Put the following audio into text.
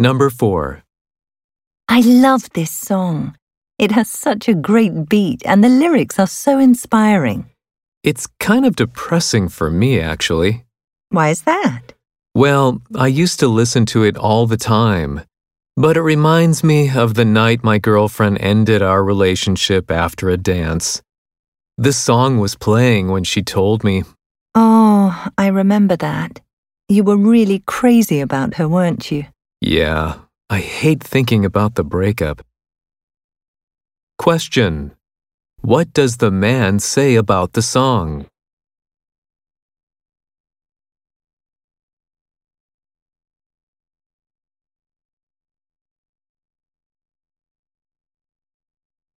Number 4. I love this song. It has such a great beat and the lyrics are so inspiring. It's kind of depressing for me, actually. Why is that? Well, I used to listen to it all the time. But it reminds me of the night my girlfriend ended our relationship after a dance. This song was playing when she told me. Oh, I remember that. You were really crazy about her, weren't you? Yeah, I hate thinking about the breakup. Question What does the man say about the song?